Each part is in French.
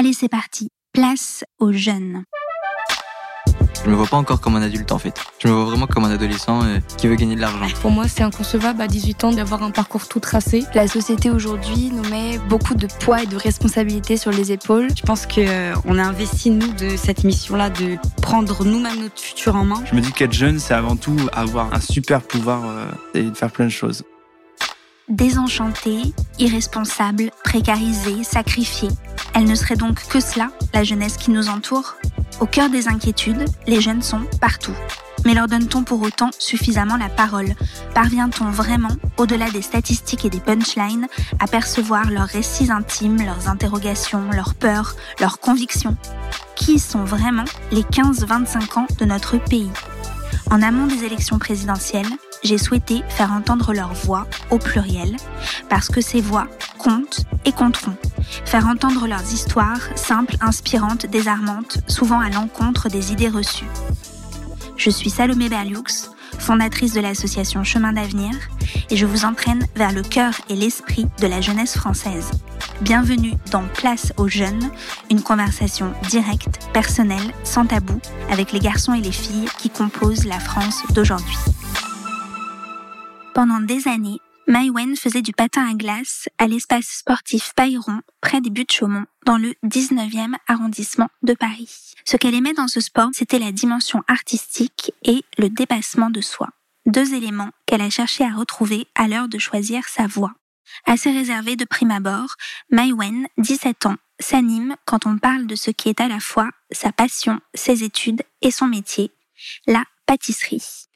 Allez, c'est parti. Place aux jeunes. Je me vois pas encore comme un adulte en fait. Je me vois vraiment comme un adolescent euh, qui veut gagner de l'argent. Pour moi, c'est inconcevable à 18 ans d'avoir un parcours tout tracé. La société aujourd'hui nous met beaucoup de poids et de responsabilités sur les épaules. Je pense qu'on euh, a investi nous de cette mission-là de prendre nous-mêmes notre futur en main. Je me dis qu'être jeune, c'est avant tout avoir un super pouvoir euh, et de faire plein de choses. Désenchantée, irresponsable, précarisée, sacrifiée. Elle ne serait donc que cela, la jeunesse qui nous entoure? Au cœur des inquiétudes, les jeunes sont partout. Mais leur donne-t-on pour autant suffisamment la parole? Parvient-on vraiment, au-delà des statistiques et des punchlines, à percevoir leurs récits intimes, leurs interrogations, leurs peurs, leurs convictions? Qui sont vraiment les 15-25 ans de notre pays? En amont des élections présidentielles, j'ai souhaité faire entendre leur voix au pluriel, parce que ces voix comptent et compteront. Faire entendre leurs histoires, simples, inspirantes, désarmantes, souvent à l'encontre des idées reçues. Je suis Salomé Berlioux, fondatrice de l'association Chemin d'avenir, et je vous entraîne vers le cœur et l'esprit de la jeunesse française. Bienvenue dans Place aux jeunes, une conversation directe, personnelle, sans tabou, avec les garçons et les filles qui composent la France d'aujourd'hui. Pendant des années, Maïwen faisait du patin à glace à l'espace sportif Pailleron, près des buts de Chaumont, dans le 19e arrondissement de Paris. Ce qu'elle aimait dans ce sport, c'était la dimension artistique et le dépassement de soi. Deux éléments qu'elle a cherché à retrouver à l'heure de choisir sa voie. Assez réservée de prime abord, Maïwen, 17 ans, s'anime quand on parle de ce qui est à la fois sa passion, ses études et son métier, la pâtisserie.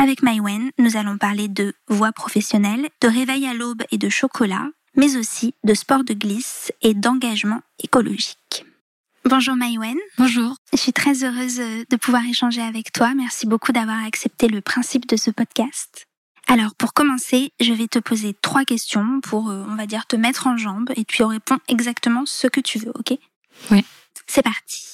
Avec Maïwen, nous allons parler de voix professionnelle, de réveil à l'aube et de chocolat, mais aussi de sport de glisse et d'engagement écologique. Bonjour Maïwen. Bonjour. Je suis très heureuse de pouvoir échanger avec toi. Merci beaucoup d'avoir accepté le principe de ce podcast. Alors pour commencer, je vais te poser trois questions pour, euh, on va dire, te mettre en jambe et tu réponds exactement ce que tu veux, ok? Oui. C'est parti.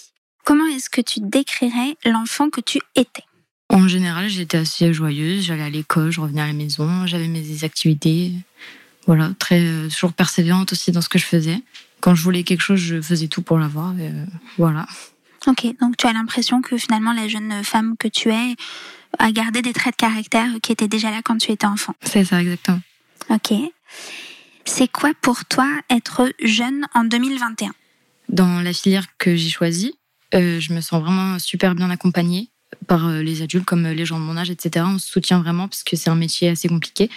Comment est-ce que tu décrirais l'enfant que tu étais? En général, j'étais assez joyeuse, j'allais à l'école, je revenais à la maison, j'avais mes activités. Voilà, très euh, toujours persévérante aussi dans ce que je faisais. Quand je voulais quelque chose, je faisais tout pour l'avoir. Euh, voilà. Ok, donc tu as l'impression que finalement la jeune femme que tu es a gardé des traits de caractère qui étaient déjà là quand tu étais enfant. C'est ça, exactement. Ok. C'est quoi pour toi être jeune en 2021 Dans la filière que j'ai choisie, euh, je me sens vraiment super bien accompagnée par euh, les adultes comme les gens de mon âge, etc. On se soutient vraiment parce que c'est un métier assez compliqué.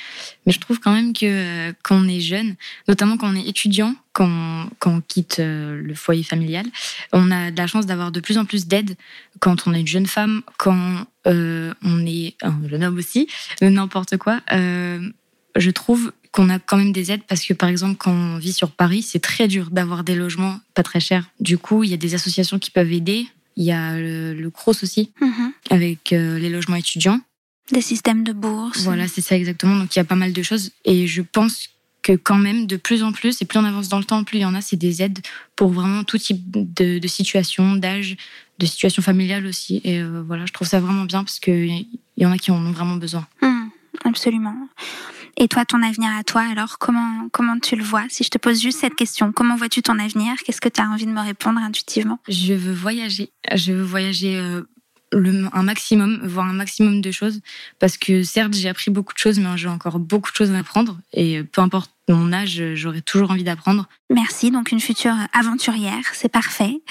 Mais je trouve quand même que euh, quand on est jeune, notamment quand on est étudiant, quand on, quand on quitte euh, le foyer familial, on a de la chance d'avoir de plus en plus d'aide quand on est une jeune femme, quand euh, on est un jeune homme aussi, n'importe quoi. Euh, je trouve qu'on a quand même des aides parce que par exemple quand on vit sur Paris, c'est très dur d'avoir des logements pas très chers. Du coup, il y a des associations qui peuvent aider. Il y a le, le CROSS aussi Mhm. Avec euh, les logements étudiants. Des systèmes de bourse Voilà, c'est ça exactement. Donc il y a pas mal de choses et je pense que quand même de plus en plus et plus on avance dans le temps, plus il y en a, c'est des aides pour vraiment tout type de, de situation, d'âge, de situation familiale aussi. Et euh, voilà, je trouve ça vraiment bien parce que il y en a qui en ont vraiment besoin. Hmm, absolument. Et toi, ton avenir à toi, alors comment, comment tu le vois? Si je te pose juste cette question, comment vois-tu ton avenir? Qu'est-ce que tu as envie de me répondre intuitivement? Je veux voyager. Je veux voyager euh, le, un maximum, voir un maximum de choses. Parce que certes, j'ai appris beaucoup de choses, mais j'ai encore beaucoup de choses à apprendre. Et euh, peu importe mon âge, j'aurai toujours envie d'apprendre. Merci, donc une future aventurière, c'est parfait.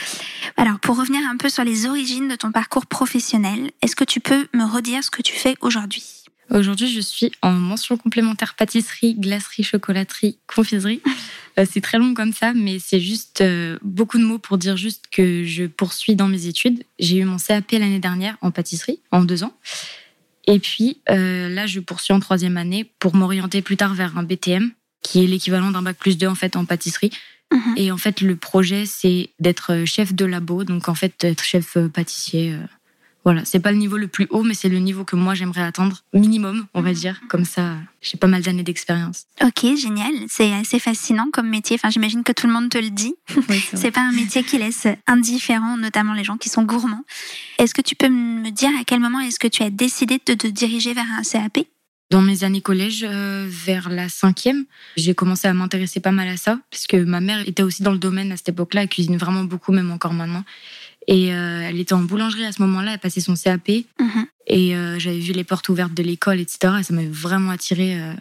Alors, pour revenir un peu sur les origines de ton parcours professionnel, est-ce que tu peux me redire ce que tu fais aujourd'hui? Aujourd'hui, je suis en mention complémentaire pâtisserie, glacerie, chocolaterie, confiserie. Euh, c'est très long comme ça, mais c'est juste euh, beaucoup de mots pour dire juste que je poursuis dans mes études. J'ai eu mon CAP l'année dernière en pâtisserie, en deux ans. Et puis euh, là, je poursuis en troisième année pour m'orienter plus tard vers un BTM, qui est l'équivalent d'un bac plus 2 en fait en pâtisserie. Mhm. Et en fait, le projet, c'est d'être chef de labo, donc en fait, être chef pâtissier. Voilà, c'est pas le niveau le plus haut, mais c'est le niveau que moi j'aimerais atteindre, minimum, on va dire. Comme ça, j'ai pas mal d'années d'expérience. Ok, génial. C'est assez fascinant comme métier. Enfin, j'imagine que tout le monde te le dit. Oui. C'est pas un métier qui laisse indifférent, notamment les gens qui sont gourmands. Est-ce que tu peux me dire à quel moment est-ce que tu as décidé de te diriger vers un CAP Dans mes années collège, euh, vers la cinquième, j'ai commencé à m'intéresser pas mal à ça, parce que ma mère était aussi dans le domaine à cette époque-là, elle cuisine vraiment beaucoup, même encore maintenant. Et euh, elle était en boulangerie à ce moment-là, elle passait son CAP, Mhm. et euh, j'avais vu les portes ouvertes de l'école, etc. Et ça m'avait vraiment attirée. euh,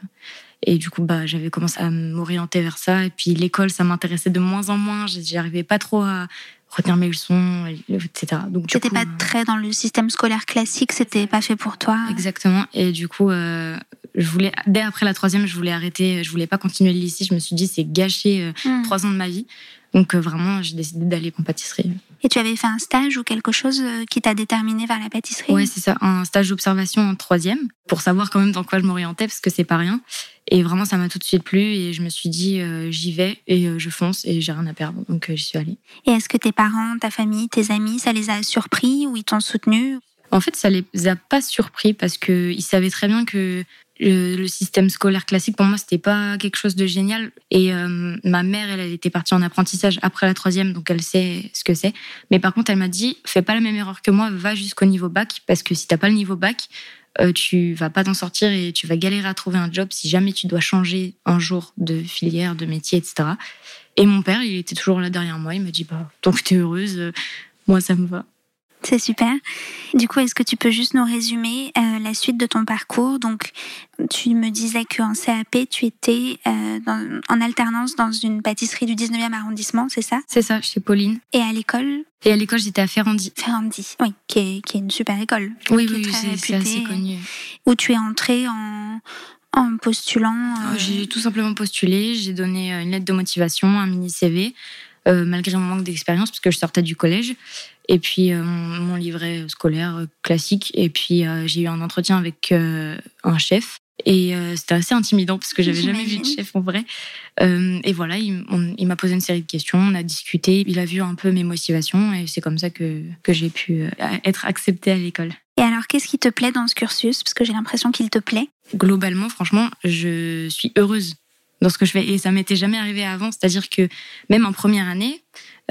et du coup, bah, j'avais commencé à m'orienter vers ça. Et puis l'école, ça m'intéressait de moins en moins. J'arrivais pas trop à retenir mes leçons, etc. Donc, coup, pas très dans le système scolaire classique, c'était pas fait pour toi. Exactement. Et du coup, euh, je voulais, dès après la troisième, je voulais arrêter. Je voulais pas continuer le lycée. Je me suis dit, c'est gâcher euh, Hmm. trois ans de ma vie. Donc euh, vraiment, j'ai décidé d'aller en pâtisserie. Et tu avais fait un stage ou quelque chose euh, qui t'a déterminé vers la pâtisserie? Ouais, c'est ça, un stage d'observation en troisième pour savoir quand même dans quoi je m'orientais parce que c'est pas rien. Et vraiment, ça m'a tout de suite plu et je me suis dit, euh, j'y vais et euh, je fonce et j'ai rien à perdre. Donc euh, j'y suis allée. Et est-ce que tes parents, ta famille, tes amis, ça les a surpris ou ils t'ont soutenu? En fait, ça les a pas surpris parce que ils savaient très bien que le, système scolaire classique pour moi c'était pas quelque chose de génial. Et euh, ma mère, elle, elle était partie en apprentissage après la troisième, donc elle sait ce que c'est. Mais par contre, elle m'a dit, fais pas la même erreur que moi, va jusqu'au niveau bac parce que si t'as pas le niveau bac, euh, tu vas pas t'en sortir et tu vas galérer à trouver un job si jamais tu dois changer un jour de filière, de métier, etc. Et mon père, il était toujours là derrière moi. Il m'a dit, bah, tant que t'es heureuse, euh, moi ça me va. C'est super. Du coup, est-ce que tu peux juste nous résumer euh, la suite de ton parcours? Donc, tu me disais qu'en CAP, tu étais euh, dans- en alternance dans une pâtisserie du 19e arrondissement, c'est ça? C'est ça, chez Pauline. Et à l'école? Et à l'école, j'étais à Ferrandi. Ferrandi, oui, qui est, qui est une super école. Oui, oui, c'est assez connu. Où tu es entrée en, en postulant. euh, J'ai tout simplement postulé, j'ai donné une lettre de motivation, un mini CV, malgré mon manque d'expérience, parce que je sortais du collège, et puis euh, mon, livret scolaire euh, classique, et puis euh, j'ai eu un entretien avec euh, un chef. Et euh, c'était assez intimidant parce que j'avais jamais vu de chef en vrai. Euh, et voilà, il, m'a posé une série de questions, on a discuté, il a vu un peu mes motivations et c'est comme ça que, que j'ai pu euh, être acceptée à l'école. Et alors, qu'est-ce qui te plaît dans ce cursus? Parce que j'ai l'impression qu'il te plaît. globalement, franchement, je suis heureuse dans ce que je fais. Et ça m'était jamais arrivé avant. C'est-à-dire que même en première année,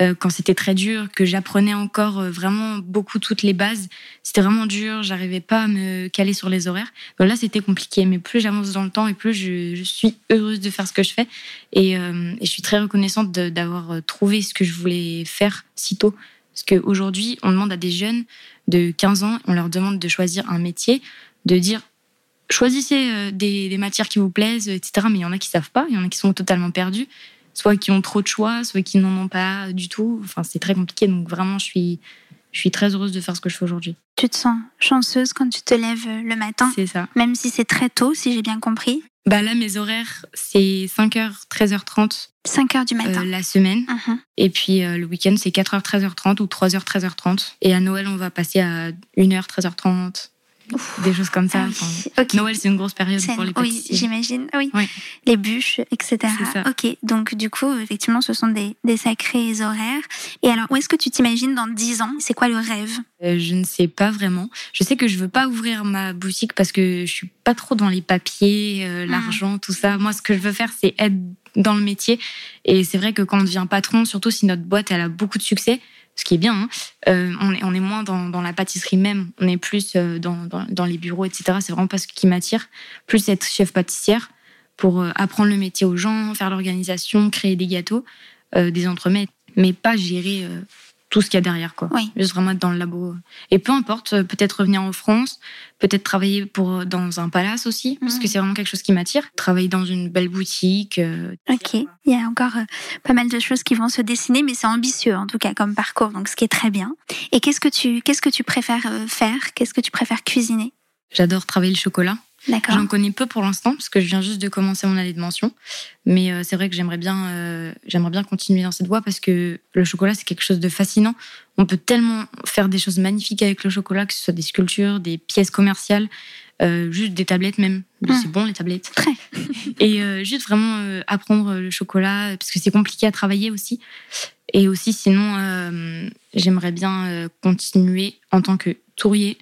euh, quand c'était très dur, que j'apprenais encore euh, vraiment beaucoup toutes les bases, c'était vraiment dur. J'arrivais pas à me caler sur les horaires. Donc là, c'était compliqué. Mais plus j'avance dans le temps et plus je, suis heureuse de faire ce que je fais. Et, euh, et je suis très reconnaissante d'avoir trouvé ce que je voulais faire si tôt. Parce qu'aujourd'hui, on demande à des jeunes de 15 ans, on leur demande de choisir un métier, de dire choisissez euh, des, des matières qui vous plaisent, etc. Mais il y en a qui savent pas, il y en a qui sont totalement perdus, soit qui ont trop de choix, soit qui n'en ont pas du tout. Enfin, c'est très compliqué. Donc vraiment, je suis, je suis très heureuse de faire ce que je fais aujourd'hui. Tu te sens chanceuse quand tu te lèves le matin, C'est ça. même si c'est très tôt, si j'ai bien compris? Bah là, mes horaires, c'est 5h, 13h30 5 heures du matin. euh, la semaine. Mhm. Et puis euh, le week-end, c'est 4h, 13h30 ou 3h, 13h30. Et à Noël, on va passer à 1h, 13h30. Des choses comme ça. Ah oui, Enfin. Noël, c'est une grosse période pour les oui, pâtissiers. j'imagine. Oui. Ouais. Les bûches, etc. C'est ça. Ok. Donc, du coup, effectivement, ce sont des, des sacrés horaires. Et alors, où est-ce que tu t'imagines dans 10 ans? C'est quoi le rêve? Euh, je ne sais pas vraiment. Je sais que je veux pas ouvrir ma boutique parce que je suis pas trop dans les papiers, euh, l'argent, tout ça. Moi, ce que je veux faire, c'est être dans le métier. Et c'est vrai que quand on devient patron, surtout si notre boîte elle a beaucoup de succès, ce qui est bien, hein, euh, on, est, moins dans, la pâtisserie même. On est plus euh, dans, les bureaux, etc. C'est vraiment pas ce qui m'attire. Plus être chef pâtissière pour euh, apprendre le métier aux gens, faire l'organisation, créer des gâteaux, des entremets, mais pas gérer tout ce qu'il y a derrière, quoi. Oui. Juste vraiment être dans le labo. Et peu importe, euh, peut-être revenir en France, peut-être travailler pour dans un palace aussi, parce Mhm. que c'est vraiment quelque chose qui m'attire. Travailler dans une belle boutique. euh, Ok. Il y a encore euh, pas mal de choses qui vont se dessiner, mais c'est ambitieux en tout cas comme parcours, donc ce qui est très bien. Et qu'est-ce que tu, qu'est-ce que tu préfères euh, faire? Qu'est-ce que tu préfères cuisiner? J'adore travailler le chocolat. J'en connais peu pour l'instant, parce que je viens juste de commencer mon année de mention. Mais euh, c'est vrai que j'aimerais bien, euh, j'aimerais bien continuer dans cette voie parce que le chocolat, c'est quelque chose de fascinant. On peut tellement faire des choses magnifiques avec le chocolat, que ce soit des sculptures, des pièces commerciales, euh, juste des tablettes même. Mm. C'est bon les tablettes. Très. Et juste vraiment apprendre le chocolat, parce que c'est compliqué à travailler aussi. Et aussi, sinon, j'aimerais bien continuer en tant que tourier.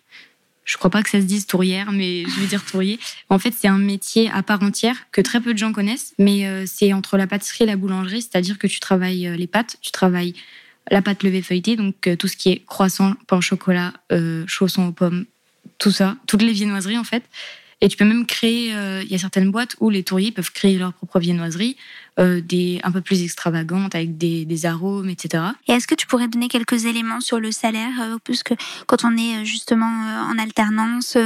Je crois pas que ça se dise tourière, mais je vais dire tourier. En fait, c'est un métier à part entière que très peu de gens connaissent, mais euh, c'est entre la pâtisserie et la boulangerie, c'est-à-dire que tu travailles euh, les pâtes, tu travailles la pâte levée feuilletée, donc euh, tout ce qui est croissant, pain au chocolat, euh, chaussons aux pommes, tout ça, toutes les viennoiseries en fait. Et tu peux même créer, il y a certaines boîtes où les touriers peuvent créer leur propre viennoiserie, euh, des un peu plus extravagantes avec des, des arômes, etc. Et est-ce que tu pourrais donner quelques éléments sur le salaire, euh, puisque quand on est euh, justement euh, en alternance,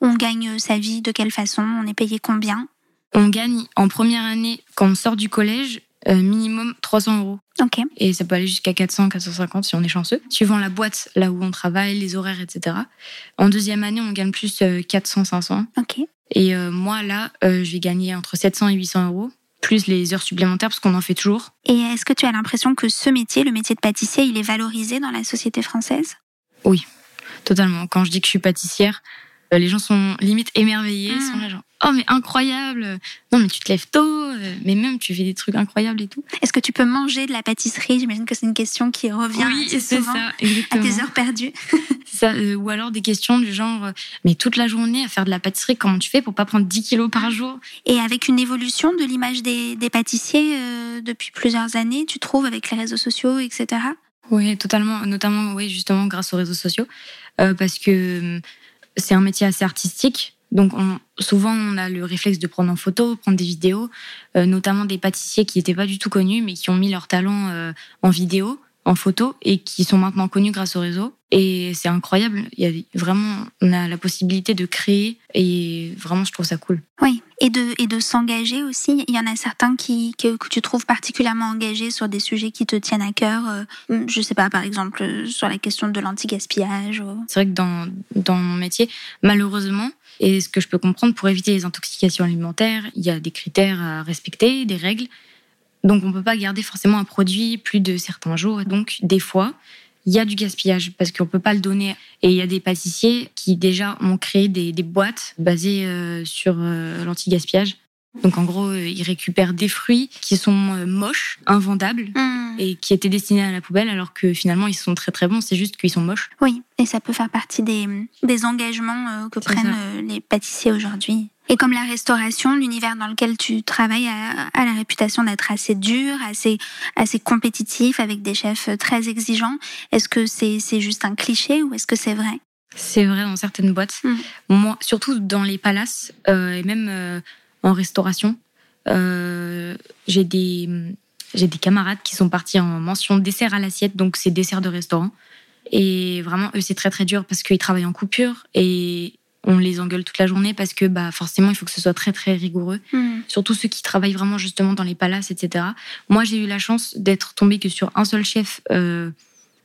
on gagne sa vie de quelle façon, on est payé combien? On gagne en première année, quand on sort du collège, minimum 300 euros. Et ça peut aller jusqu'à 400, 450 si on est chanceux, suivant la boîte, là où on travaille, les horaires, etc. En deuxième année, on gagne plus euh, 400, 500. Ok. Et euh, moi, là, euh, je vais gagner entre 700 et 800 euros, plus les heures supplémentaires, parce qu'on en fait toujours. Et est-ce que tu as l'impression que ce métier, le métier de pâtissier, il est valorisé dans la société française? Totalement. Quand je dis que je suis pâtissière, les gens sont limite émerveillés, Mm. sont là genre oh mais incroyable, non mais tu te lèves tôt, euh, mais même tu fais des trucs incroyables et tout. Est-ce que tu peux manger de la pâtisserie? J'imagine que c'est une question qui revient oui, assez c'est souvent ça, à tes heures perdues. Ça, euh, ou alors des questions du genre euh, mais toute la journée à faire de la pâtisserie, comment tu fais pour pas prendre 10 kilos par jour? Et avec une évolution de l'image des, des pâtissiers euh, depuis plusieurs années, tu trouves, avec les réseaux sociaux, etc. Oui, totalement, notamment oui justement grâce aux réseaux sociaux, euh, parce que euh, c'est un métier assez artistique. Donc on, souvent on a le réflexe de prendre en photo, prendre des vidéos, euh, notamment des pâtissiers qui n'étaient pas du tout connus mais qui ont mis leur talent euh, en vidéo, en photo et qui sont maintenant connus grâce au réseau. Et c'est incroyable. Il y a vraiment on a la possibilité de créer et vraiment je trouve ça cool. Oui, et de, et s'engager aussi. Il y en a certains qui, que, tu trouves particulièrement engagés sur des sujets qui te tiennent à cœur. euh, je sais pas, par exemple, euh, sur la question de l'anti-gaspillage. C'est vrai que dans, dans mon métier, malheureusement, et ce que je peux comprendre, pour éviter les intoxications alimentaires, il y a des critères à respecter, des règles. Donc on ne peut pas garder forcément un produit plus de certains jours. Donc des fois, il y a du gaspillage parce qu'on ne peut pas le donner. Et il y a des pâtissiers qui déjà ont créé des, des boîtes basées euh, sur euh, l'anti-gaspillage. Donc en gros, euh, ils récupèrent des fruits qui sont moches, invendables, Hmm, et qui étaient destinés à la poubelle alors que finalement ils sont très très bons, c'est juste qu'ils sont moches. Oui, et ça peut faire partie des, des engagements que prennent ça. les pâtissiers aujourd'hui. Et comme la restauration, l'univers dans lequel tu travailles a, a la réputation d'être assez dur, assez, assez compétitif, avec des chefs très exigeants. Est-ce que c'est c'est juste un cliché ou est-ce que c'est vrai? C'est vrai dans certaines boîtes. Mhm. Moi, surtout dans les palaces euh, et même euh, en restauration, euh, j'ai des j'ai des camarades qui sont partis en mention dessert à l'assiette, donc c'est dessert de restaurant. Et vraiment, eux, c'est très très dur parce qu'ils travaillent en coupure et on les engueule toute la journée parce que bah forcément, il faut que ce soit très très rigoureux. Hmm. Surtout ceux qui travaillent vraiment justement dans les palaces, etc. Moi, j'ai eu la chance d'être tombée que sur un seul chef euh,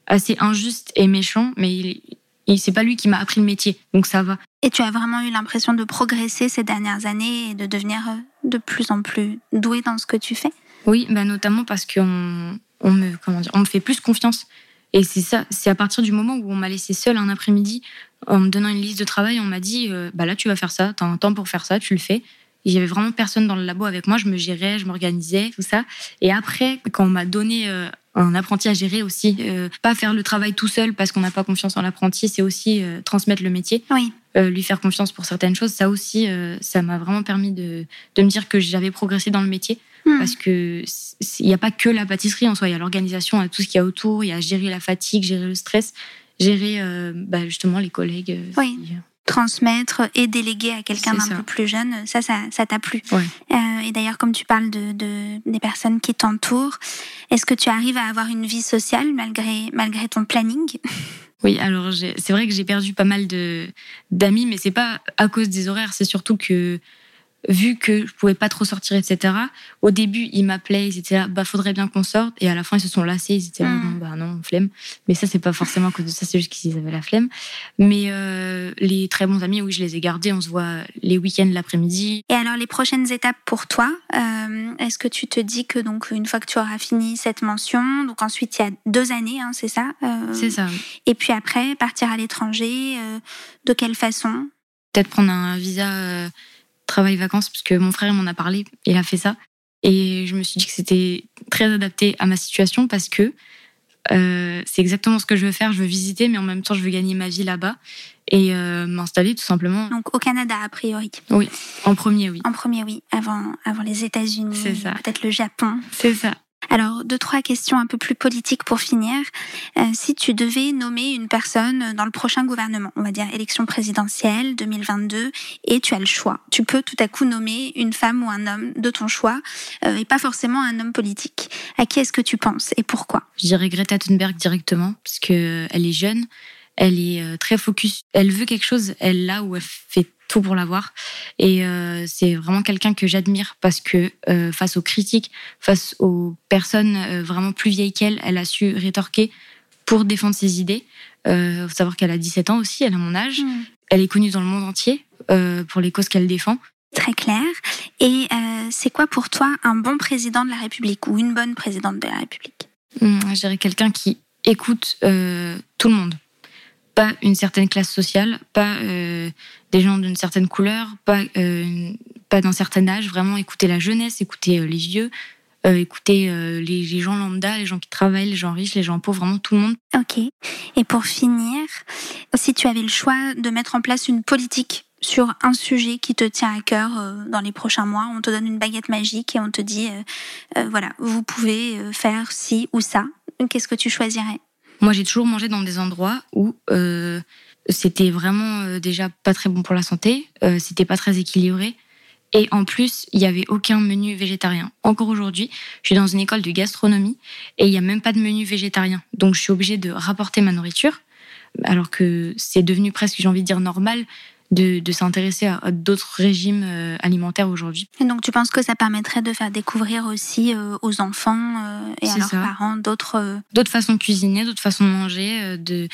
assez injuste et méchant, mais il, il c'est pas lui qui m'a appris le métier, donc ça va. Et tu as vraiment eu l'impression de progresser ces dernières années et de devenir euh, de plus en plus doué dans ce que tu fais? Oui, bah notamment parce qu'on on me comment dire, on me fait plus confiance. Et c'est ça, c'est à partir du moment où on m'a laissé seule un après-midi en me donnant une liste de travail, on m'a dit euh, bah là tu vas faire ça, t'as un temps pour faire ça, tu le fais. Il y avait vraiment personne dans le labo avec moi, je me gérais, je m'organisais, tout ça. Et après, quand on m'a donné euh, un apprenti à gérer aussi, euh, pas faire le travail tout seul parce qu'on n'a pas confiance en l'apprenti, c'est aussi transmettre le métier, Oui. lui faire confiance pour certaines choses. Ça aussi, ça m'a vraiment permis de, de me dire que j'avais progressé dans le métier Hmm. parce que il n'y a pas que la pâtisserie en soi, il y a l'organisation, il y a tout ce qu'il y a autour, il y a gérer la fatigue, gérer le stress, gérer euh, bah, justement les collègues. euh, Oui. qui- transmettre et déléguer à quelqu'un d'un peu plus jeune, ça, ça, ça t'a plu. Ouais. Euh, et d'ailleurs, comme tu parles de, de- des personnes qui t'entourent, est-ce que tu arrives à avoir une vie sociale malgré, malgré ton planning? Oui, alors c'est vrai que j'ai perdu pas mal de d'amis, mais c'est pas à cause des horaires, c'est surtout que vu que je pouvais pas trop sortir, etc. Au début, ils m'appelaient, ils étaient là, bah faudrait bien qu'on sorte, et à la fin ils se sont lassés, ils étaient là, Mm. non, bah non, flemme. Mais ça c'est pas forcément à cause de ça, c'est juste qu'ils avaient la flemme. Mais euh, les très bons amis, oui, je les ai gardés, on se voit les week-ends l'après-midi. Et alors, les prochaines étapes pour toi, euh, est-ce que tu te dis que donc une fois que tu auras fini cette mention, donc ensuite il y a deux années, hein, c'est ça euh, C'est ça. oui. Et puis après, partir à l'étranger, de quelle façon? Peut-être prendre un visa euh, travail-vacances, parce que mon frère m'en a parlé, il a fait ça. Et je me suis dit que c'était très adapté à ma situation parce que euh, c'est exactement ce que je veux faire. Je veux visiter, mais en même temps, je veux gagner ma vie là-bas et euh, m'installer tout simplement. Donc au Canada, a priori. En premier, oui. En premier, oui, avant, avant les États-Unis, C'est ça. peut-être le Japon. C'est ça. Alors, deux, trois questions un peu plus politiques pour finir. Euh, si tu devais nommer une personne dans le prochain gouvernement, on va dire élection présidentielle 2022, et tu as le choix, tu peux tout à coup nommer une femme ou un homme de ton choix, euh, et pas forcément un homme politique. À qui est-ce que tu penses et pourquoi? Je dirais Greta Thunberg directement, parce que elle est jeune, elle est euh, très focus, elle veut quelque chose, elle l'a ou elle fait tout pour l'avoir. Et euh, c'est vraiment quelqu'un que j'admire parce que euh, face aux critiques, face aux personnes euh, vraiment plus vieilles qu'elle, elle a su rétorquer pour défendre ses idées. Euh, faut savoir qu'elle a 17 ans aussi, elle a mon âge. Hmm. Elle est connue dans le monde entier pour les causes qu'elle défend. Très clair. Et c'est quoi pour toi un bon président de la République ou une bonne présidente de la République? Hum, Je dirais quelqu'un qui écoute tout le monde. Pas une certaine classe sociale, pas euh, des gens d'une certaine couleur, pas, euh, pas d'un certain âge. Vraiment écouter la jeunesse, écouter euh, les vieux, écouter les, les gens lambda, les gens qui travaillent, les gens riches, les gens pauvres, vraiment tout le monde. Ok. Et pour finir, si tu avais le choix de mettre en place une politique sur un sujet qui te tient à cœur dans les prochains mois, on te donne une baguette magique et on te dit, voilà, vous pouvez faire ci ou ça. Qu'est-ce que tu choisirais? Moi, j'ai toujours mangé dans des endroits où euh, c'était vraiment euh, déjà pas très bon pour la santé, euh, c'était pas très équilibré. Et en plus, il y avait aucun menu végétarien. Encore aujourd'hui, je suis dans une école de gastronomie et il y a même pas de menu végétarien. Donc, je suis obligée de rapporter ma nourriture, alors que c'est devenu presque, j'ai envie de dire, normal de, de s'intéresser à, à d'autres régimes euh, alimentaires aujourd'hui. Et donc tu penses que ça permettrait de faire découvrir aussi euh, aux enfants euh, et à leurs ça. parents d'autres... d'autres façons de cuisiner, d'autres façons de manger, de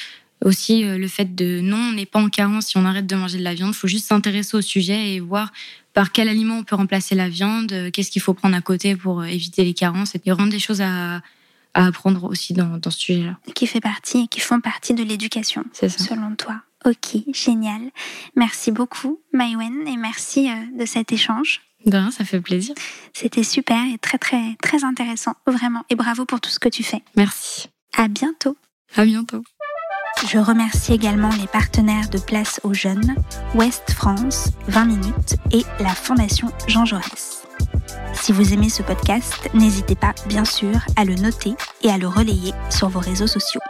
aussi euh, le fait de non, on n'est pas en carence si on arrête de manger de la viande, il faut juste s'intéresser au sujet et voir par quel aliment on peut remplacer la viande, euh, qu'est-ce qu'il faut prendre à côté pour euh, éviter les carences et rendre des choses à, à apprendre aussi dans, dans ce sujet-là. qui fait partie et qui font partie de l'éducation, selon toi. Ok, génial. Merci beaucoup, Maïwen, et merci euh, de cet échange. De rien, ça fait plaisir. C'était super et très très très intéressant, vraiment. Et bravo pour tout ce que tu fais. Merci. À bientôt. À bientôt. Je remercie également les partenaires de Place aux Jeunes, Ouest France, 20 minutes et la Fondation Jean Jaurès. Si vous aimez ce podcast, n'hésitez pas, bien sûr, à le noter et à le relayer sur vos réseaux sociaux.